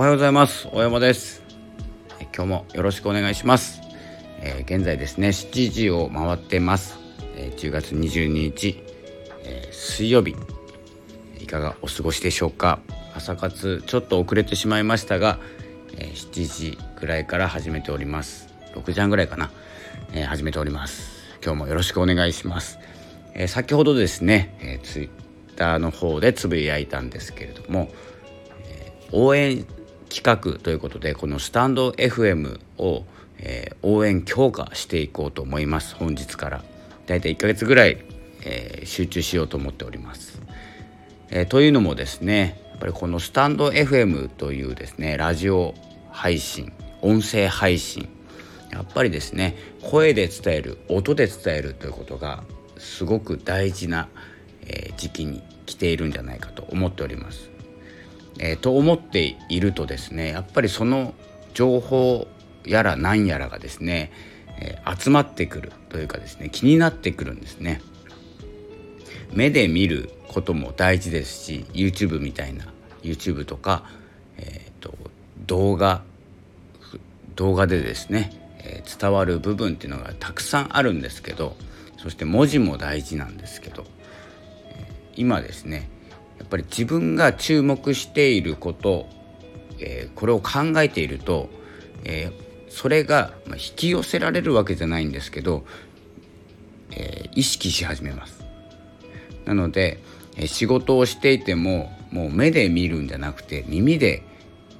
おはようございます。大山です。今日もよろしくお願いします、えー、現在ですね7時を回ってます、えー、10月22日、えー、水曜日。いかがお過ごしでしょうか。朝活ちょっと遅れてしまいましたが、え7時くらいから始めております。6時半ぐらいかな、え始めております。今日もよろしくお願いします、え先ほどですね、えツイッターの方でつぶやいたんですけれども応援企画ということでこのスタンド FM を、えー、応援強化していこうと思います。本日から。だいたい1ヶ月ぐらい、えー、集中しようと思っております、えー、というのもですねやっぱりこのスタンド FM というですねラジオ配信音声配信やっぱりですね声で伝える音で伝えるということがすごく大事な、え時期に来ているんじゃないかと思っております。えー、と思っているとですねやっぱりその情報やら何やらがですね、えー、集まってくるというかですね気になってくるんですね。目で見ることも大事ですし YouTube みたいな YouTube とか、えーと、動画動画でですね、えー、伝わる部分っていうのがたくさんあるんですけどそして文字も大事なんですけど、今ですねぱり自分が注目していること、えー、これを考えていると、えー、それが引き寄せられるわけじゃないんですけど、えー、意識し始めます。なので、え仕事をしていてももう目で見るんじゃなくて耳で、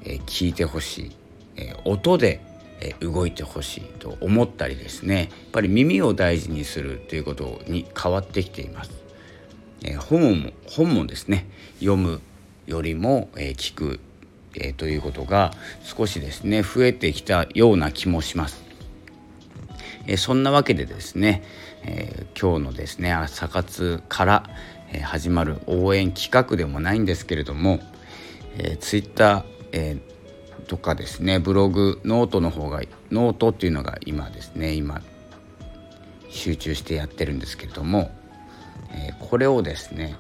え聞いてほしい、え音で動いてほしいと思ったりですねやっぱり耳を大事にするということに変わってきています。え本も本もですね読むよりも、え聞く、えということが少しですね増えてきたような気もします。えそんなわけでですね、え今日のですね朝活から、え始まる応援企画でもないんですけれども、えー、ツイッター、えー、とかですねブログノートの方がノートっていうのが今ですね今集中してやってるんですけれどもえこれをですね、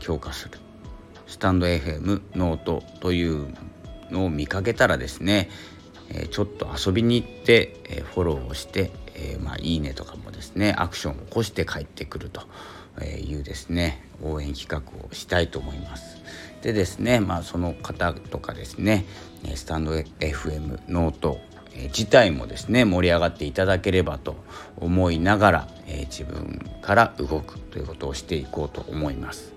強化するスタンド FM ノートというのを見かけたらですね、えちょっと遊びに行って、えフォローをして、えまあ、いいねとかもですねアクションを起こして帰ってくるというですね応援企画をしたいと思います。でですねまあその方とかですねスタンド FM ノート自体もですね盛り上がっていただければと思いながら、え自分から動くということをしていこうと思います。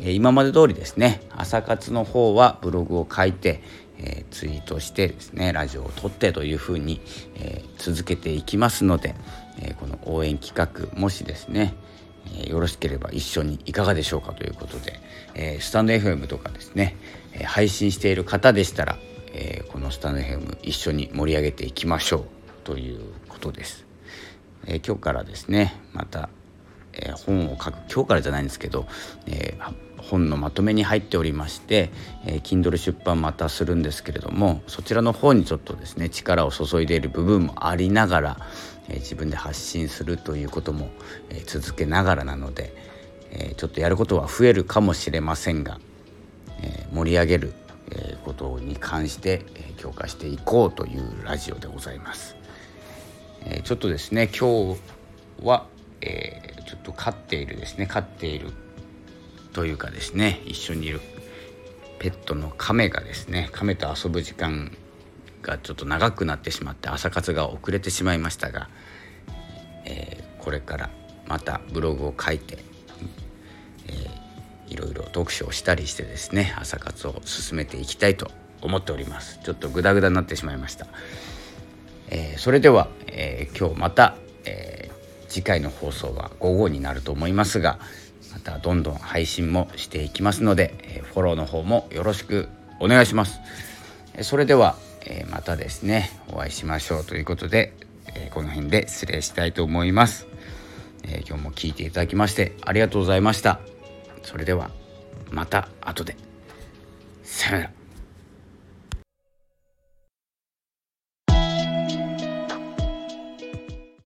え今まで通りですね朝活の方はブログを書いて、えツイートしてですねラジオを撮ってというふうに、え続けていきますので、えこの応援企画もしですねえよろしければ一緒にいかがでしょうかということで、えスタンド FM とかですね、え配信している方でしたらえー、このスタンド FM 一緒に盛り上げていきましょうということです。えー、今日からですねまた、えー、本を書く今日からじゃないんですけど、え本のまとめに入っておりまして、え Kindle 出版またするんですけれどもそちらの方にちょっとですね力を注いでいる部分もありながら、え自分で発信するということも、え続けながらなので、えちょっとやることは増えるかもしれませんが、え盛り上げるえことに関して、え強化していこうというラジオでございます。えちょっとですね今日は、えちょっと飼っているですね飼っているというかですね一緒にいるペットの亀がですね亀と遊ぶ時間がちょっと長くなってしまって朝活が遅れてしまいましたが、えー、これからまたブログを書いて、えーいろいろ読書をしたりしてですね朝活を進めていきたいと思っております。ちょっとグダグダになってしまいました、えー、それでは、えー、今日また、えー、次回の放送は午後になると思いますがまたどんどん配信もしていきますので、えフォローの方もよろしくお願いします。それでは、えまたですねお会いしましょうということで、えこの辺で失礼したいと思います、え今日も聞いていただきましてありがとうございました。それではまた後で。さよなら。